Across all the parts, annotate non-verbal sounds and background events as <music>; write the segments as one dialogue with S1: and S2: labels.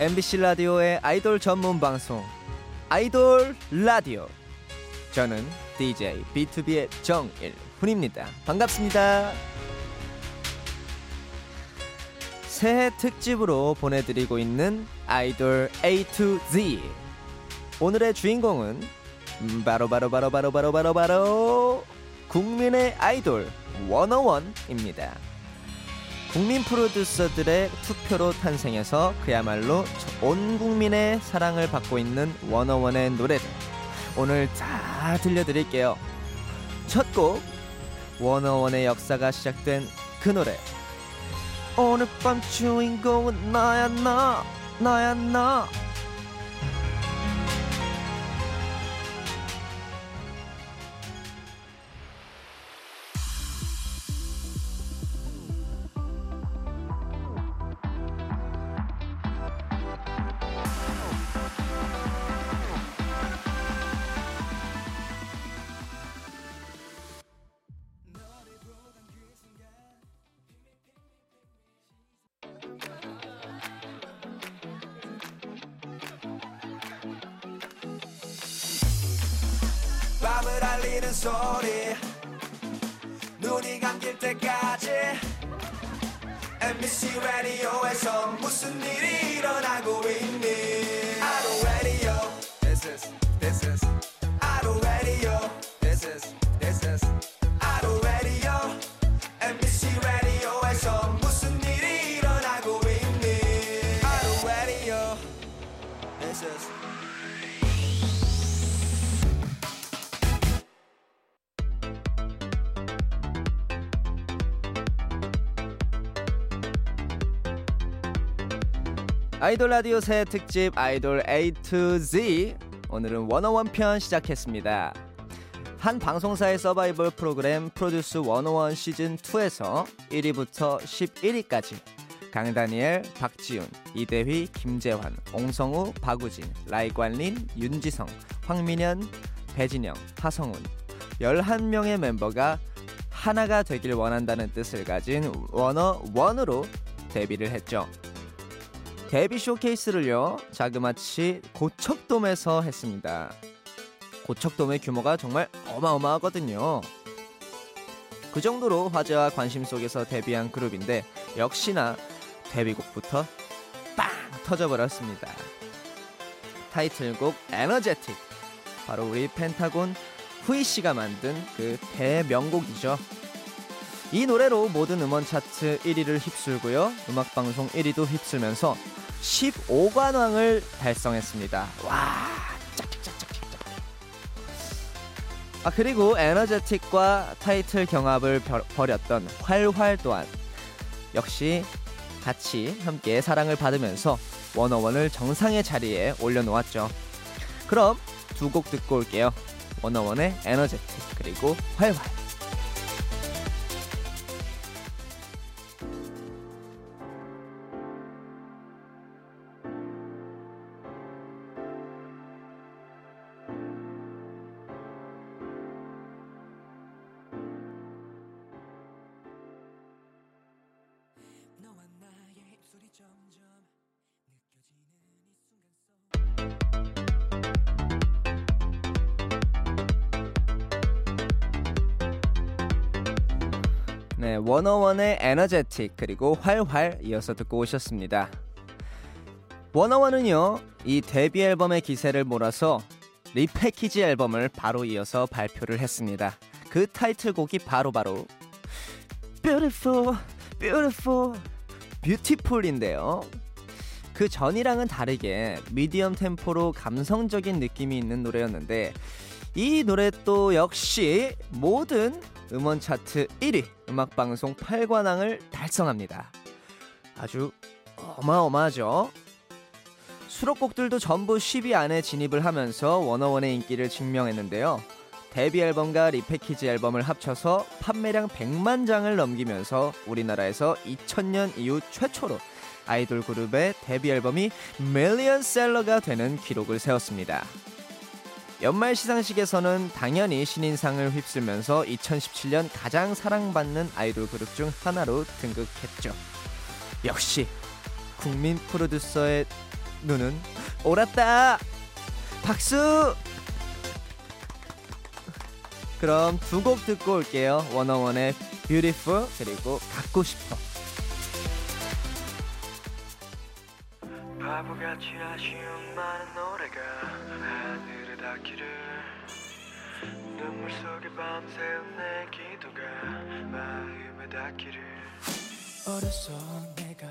S1: MBC 라디오의 아이돌 전문 방송 아이돌 라디오 저는 DJ B2B의 정일훈입니다. 반갑습니다. 새해 특집으로 보내드리고 있는 아이돌 A to Z 오늘의 주인공은 바로 바로 바로 바로 바로 바로 바로 국민의 아이돌 워너원입니다. 국민 프로듀서들의 투표로 탄생해서 그야말로 온 국민의 사랑을 받고 있는 워너원의 노래를 오늘 다 들려드릴게요. 첫 곡 워너원의 역사가 시작된 그 노래. 오늘 밤 주인공은 나야 나 나야 나
S2: 알리는 소리. 눈이 감길 때까지 MBC 라디오에서 무슨 일이 일어나고 있니? 아로 라디오 This is This is. 아로 라디오 This is This is
S1: 아이돌 라디오 새해 특집 아이돌 A to Z 오늘은 워너원 편 시작했습니다. 한 방송사의 서바이벌 프로그램 프로듀스 101 시즌 2에서 1위부터 11위까지 강다니엘, 박지훈, 이대휘, 김재환, 옹성우, 박우진, 라이관린, 윤지성, 황민현, 배진영, 하성운 11명의 멤버가 하나가 되길 원한다는 뜻을 가진 워너원으로 데뷔를 했죠. 데뷔 쇼케이스를요 자그마치 고척돔에서 했습니다. 고척돔의 규모가 정말 어마어마하거든요. 그 정도로 화제와 관심 속에서 데뷔한 그룹인데 역시나 데뷔곡부터 빵 터져버렸습니다. 타이틀곡 에너제틱 바로 우리 펜타곤 후이 씨가 만든 그 대명곡이죠. 이 노래로 모든 음원 차트 1위를 휩쓸고요. 음악 방송 1위도 휩쓸면서 15관왕을 달성했습니다. 와, 짝짝짝짝짝. 아 그리고 에너제틱과 타이틀 경합을 벼- 벌였던 활활 또한 역시 같이 함께 사랑을 받으면서 워너원을 정상의 자리에 올려놓았죠. 그럼 두 곡 듣고 올게요. 워너원의 에너제틱 그리고 활활. 네, 워너원의 에너제틱 그리고 활활 이어서 듣고 오셨습니다. 워너원은요, 이 데뷔 앨범의 기세를 몰아서 리패키지 앨범을 바로 이어서 발표를 했습니다. 그 타이틀곡이 바로바로 Beautiful, Beautiful, Beautiful인데요. 그 전이랑은 다르게 미디엄 템포로 감성적인 느낌이 있는 노래였는데 이 노래 또 역시 모든 음원 차트 1위 음악 방송 8관왕을 달성합니다. 아주 어마어마하죠. 수록곡들도 전부 10위 안에 진입을 하면서 워너원의 인기를 증명했는데요. 데뷔 앨범과 리패키지 앨범을 합쳐서 판매량 100만 장을 넘기면서 우리나라에서 2000년 이후 최초로 아이돌 그룹의 데뷔 앨범이 밀리언셀러가 되는 기록을 세웠습니다. 연말 시상식에서는 당연히 신인상을 휩쓸면서 2017년 가장 사랑받는 아이돌 그룹 중 하나로 등극했죠. 역시 국민 프로듀서의 눈은 옳았다. 박수. 그럼 두 곡 듣고 올게요. 원어원의 Beautiful 그리고 갖고 싶어.
S3: 바보같이 아쉬운 많은 노래가 하늘에 닿기를 눈물 속에 밤새운 내 기도가 마음에 닿기를
S2: 어려서 내가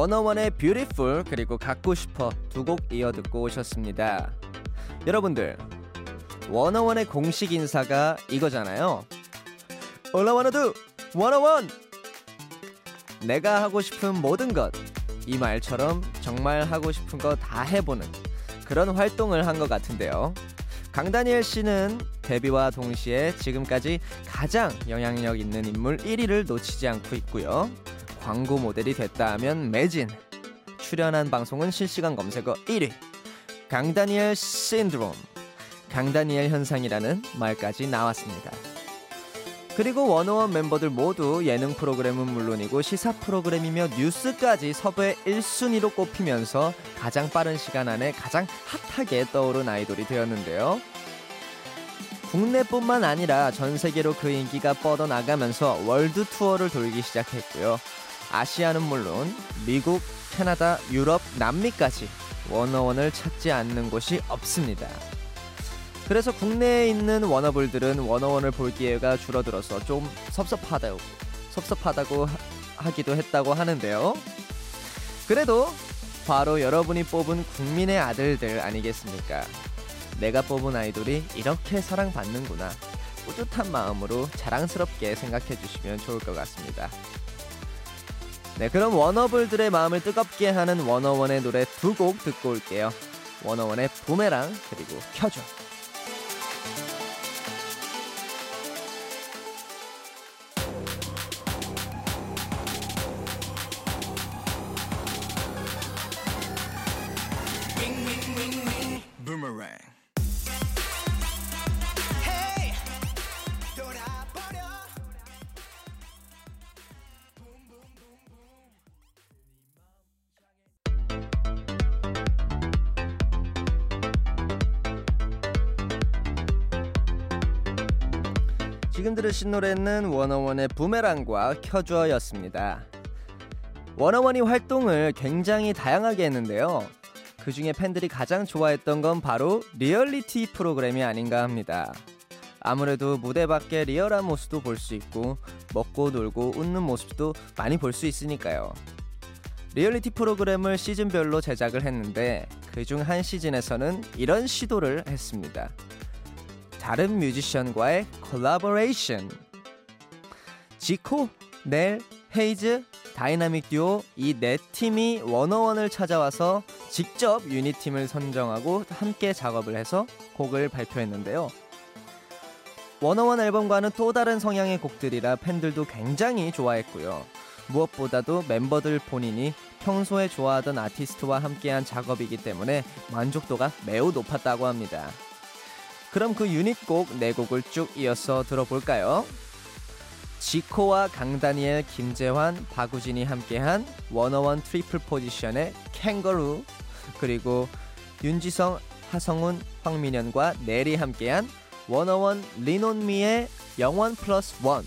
S1: 원어원의 Beautiful 그리고 갖고 싶어 두 곡 이어 듣고 오셨습니다. 여러분들 원어원의 공식 인사가 이거잖아요. Do, 원어원. 내가 하고 싶은 모든 것. 이 말처럼 정말 하고 싶은 거 다 해보는 그런 활동을 한 것 같은데요. 강다니엘 씨는 데뷔와 동시에 지금까지 가장 영향력 있는 인물 1위를 놓치지 않고 있고요. 광고 모델이 됐다 하면 매진. 출연한 방송은 실시간 검색어 1위. 강다니엘 신드롬. 강다니엘 현상이라는 말까지 나왔습니다. 그리고 워너원 멤버들 모두 예능 프로그램은 물론이고 시사 프로그램이며 뉴스까지 섭외 1순위로 꼽히면서 가장 빠른 시간 안에 가장 핫하게 떠오른 아이돌이 되었는데요. 국내뿐만 아니라 전 세계로 그 인기가 뻗어나가면서 월드 투어를 돌기 시작했고요. 아시아는 물론 미국, 캐나다, 유럽, 남미까지 원어원을 찾지 않는 곳이 없습니다. 그래서 국내에 있는 워너블들은 원어원을 볼 기회가 줄어들어서 좀 섭섭하다고 섭섭하다고 하- 하기도 했다고 하는데요. 그래도 바로 여러분이 뽑은 국민의 아들들 아니겠습니까? 내가 뽑은 아이돌이 이렇게 사랑받는구나. 뿌듯한 마음으로 자랑스럽게 생각해 주시면 좋을 것 같습니다. 네, 그럼 워너블들의 마음을 뜨겁게 하는 워너원의 노래 두 곡 듣고 올게요. 워너원의 부메랑 그리고 켜줘. 지금 들으신 노래는 워너원의 부메랑과 켜줘였습니다. 워너원이 활동을 굉장히 다양하게 했는데요. 그 중에 팬들이 가장 좋아했던 건 바로 리얼리티 프로그램이 아닌가 합니다. 아무래도 무대 밖의 리얼한 모습도 볼 수 있고 먹고 놀고 웃는 모습도 많이 볼 수 있으니까요. 리얼리티 프로그램을 시즌별로 제작을 했는데 그중 한 시즌에서는 이런 시도를 했습니다. 다른 뮤지션과의 콜라보레이션. 지코, 넬, 헤이즈, 다이나믹 듀오 이 네 팀이 워너원을 찾아와서 직접 유닛팀을 선정하고 함께 작업을 해서 곡을 발표했는데요. 워너원 앨범과는 또 다른 성향의 곡들이라 팬들도 굉장히 좋아했고요. 무엇보다도 멤버들 본인이 평소에 좋아하던 아티스트와 함께한 작업이기 때문에 만족도가 매우 높았다고 합니다. 그럼 그 유닛곡 네 곡을 쭉 이어서 들어볼까요? 지코와 강다니엘, 김재환, 박우진이 함께한 워너원 Triple Position의 캥거루 그리고 윤지성, 하성운, 황민현과 넬이 함께한 워너원 Lean On Me의 영원 plus one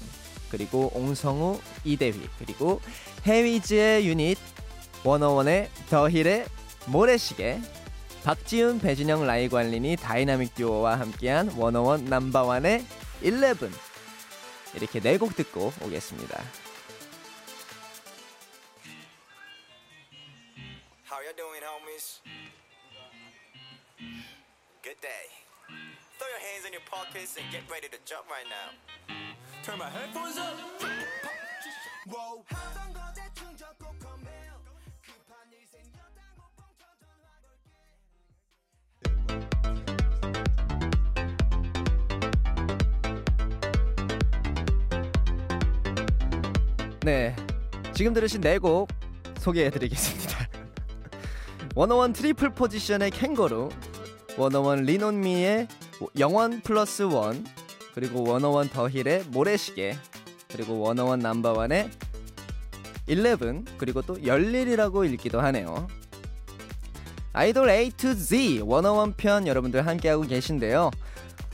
S1: 그리고 옹성우, 이대휘 그리고 헤이즈의 유닛 워너원의 The Heal의 모래시계 박지훈, 배진영, 라이관린이 다이나믹 듀오와 함께한 워너원 Number One의 11 이렇게 네 곡 듣고 오겠습니다. 네, 지금 들으신 네 곡 소개해드리겠습니다. <laughs> 워너원 Triple Position의 캥거루, 워너원 Lean On Me의 영원 plus one, 그리고 워너원 The Heal의 모래시계, 그리고 워너원 Number One의 11, 그리고 또 열일이라고 읽기도 하네요. 아이돌 A to Z 워너원 편 여러분들 함께하고 계신데요.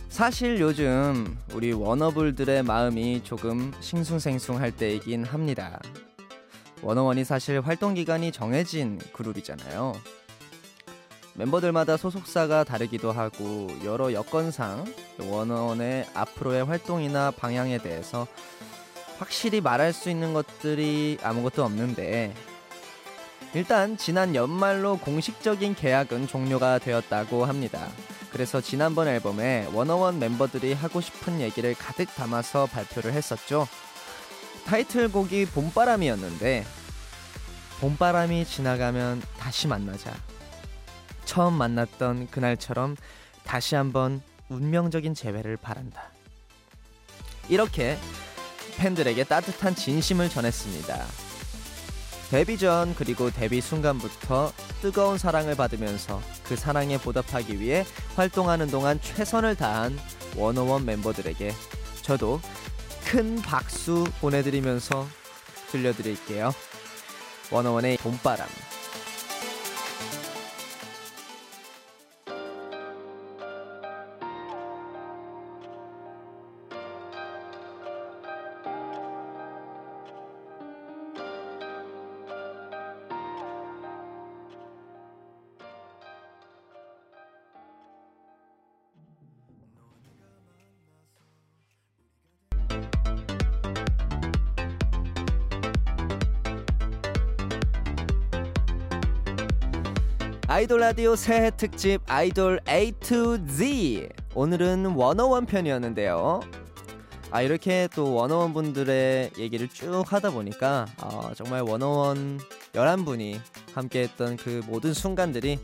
S1: 사실 요즘 우리 워너블들의 마음이 조금 싱숭생숭할 때이긴 합니다. 워너원이 사실 활동 기간이 정해진 그룹이잖아요. 멤버들마다 소속사가 다르기도 하고 여러 여건상 워너원의 앞으로의 활동이나 방향에 대해서 확실히 말할 수 있는 것들이 아무것도 없는데 일단 지난 연말로 공식적인 계약은 종료가 되었다고 합니다. 그래서 지난번 앨범에 워너원 멤버들이 하고 싶은 얘기를 가득 담아서 발표를 했었죠. 타이틀곡이 봄바람이었는데 봄바람이 지나가면 다시 만나자. 처음 만났던 그날처럼 다시 한번 운명적인 재회를 바란다. 이렇게 팬들에게 따뜻한 진심을 전했습니다. 데뷔 전 그리고 데뷔 순간부터 뜨거운 사랑을 받으면서 그 사랑에 보답하기 위해 활동하는 동안 최선을 다한 원어원 멤버들에게 저도 큰 박수 보내드리면서 들려드릴게요. 원어원의 봄바람. 아이돌 라디오 새해 특집 아이돌 A to Z 오늘은 원어원 편이었는데요. 아 이렇게 또 원어원 분들의 얘기를 쭉 하다 보니까 어, 정말 원어원 11분이 함께 했던 그 모든 순간들이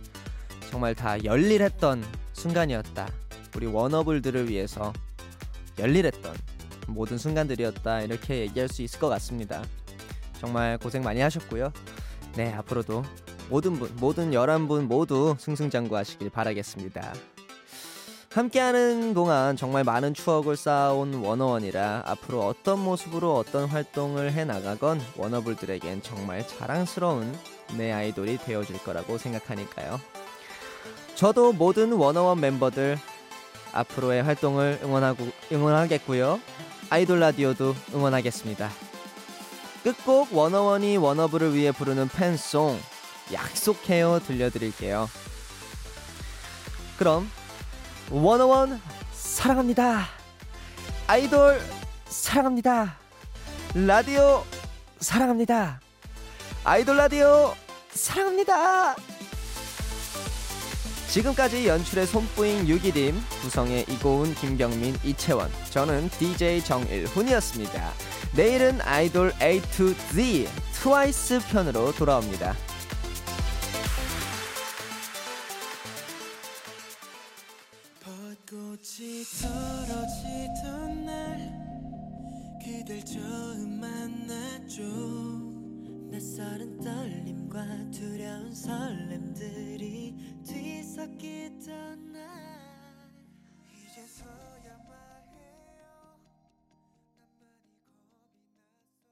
S1: 정말 다 열일했던 순간이었다. 우리 원어블들을 위해서 열일했던 모든 순간들이었다 이렇게 얘기할 수 있을 것 같습니다. 정말 고생 많이 하셨고요. 네 앞으로도 모든 분, 모든 11분 모두 승승장구하시길 바라겠습니다. 함께하는 동안 정말 많은 추억을 쌓아온 워너원이라 앞으로 어떤 모습으로 어떤 활동을 해나가건 워너블들에겐 정말 자랑스러운 내 아이돌이 되어줄 거라고 생각하니까요. 저도 모든 워너원 멤버들 앞으로의 활동을 응원하고 응원하겠고요. 아이돌 라디오도 응원하겠습니다. 끝곡 워너원이 워너블을 위해 부르는 팬송 약속해요 들려드릴게요. 그럼 원어원 사랑합니다. 아이돌 사랑합니다. 라디오 사랑합니다. 아이돌 라디오 사랑합니다. 지금까지 연출의 손뿌잉 유기림, 구성의 이고은, 김경민, 이채원, 저는 DJ 정일훈이었습니다. 내일은 아이돌 A to Z 트와이스 편으로 돌아옵니다.
S2: 떨어지던 날 그댈 처음 만났죠. 낯설은 떨림과 두려운 설렘들이 뒤섞이던 날 이제서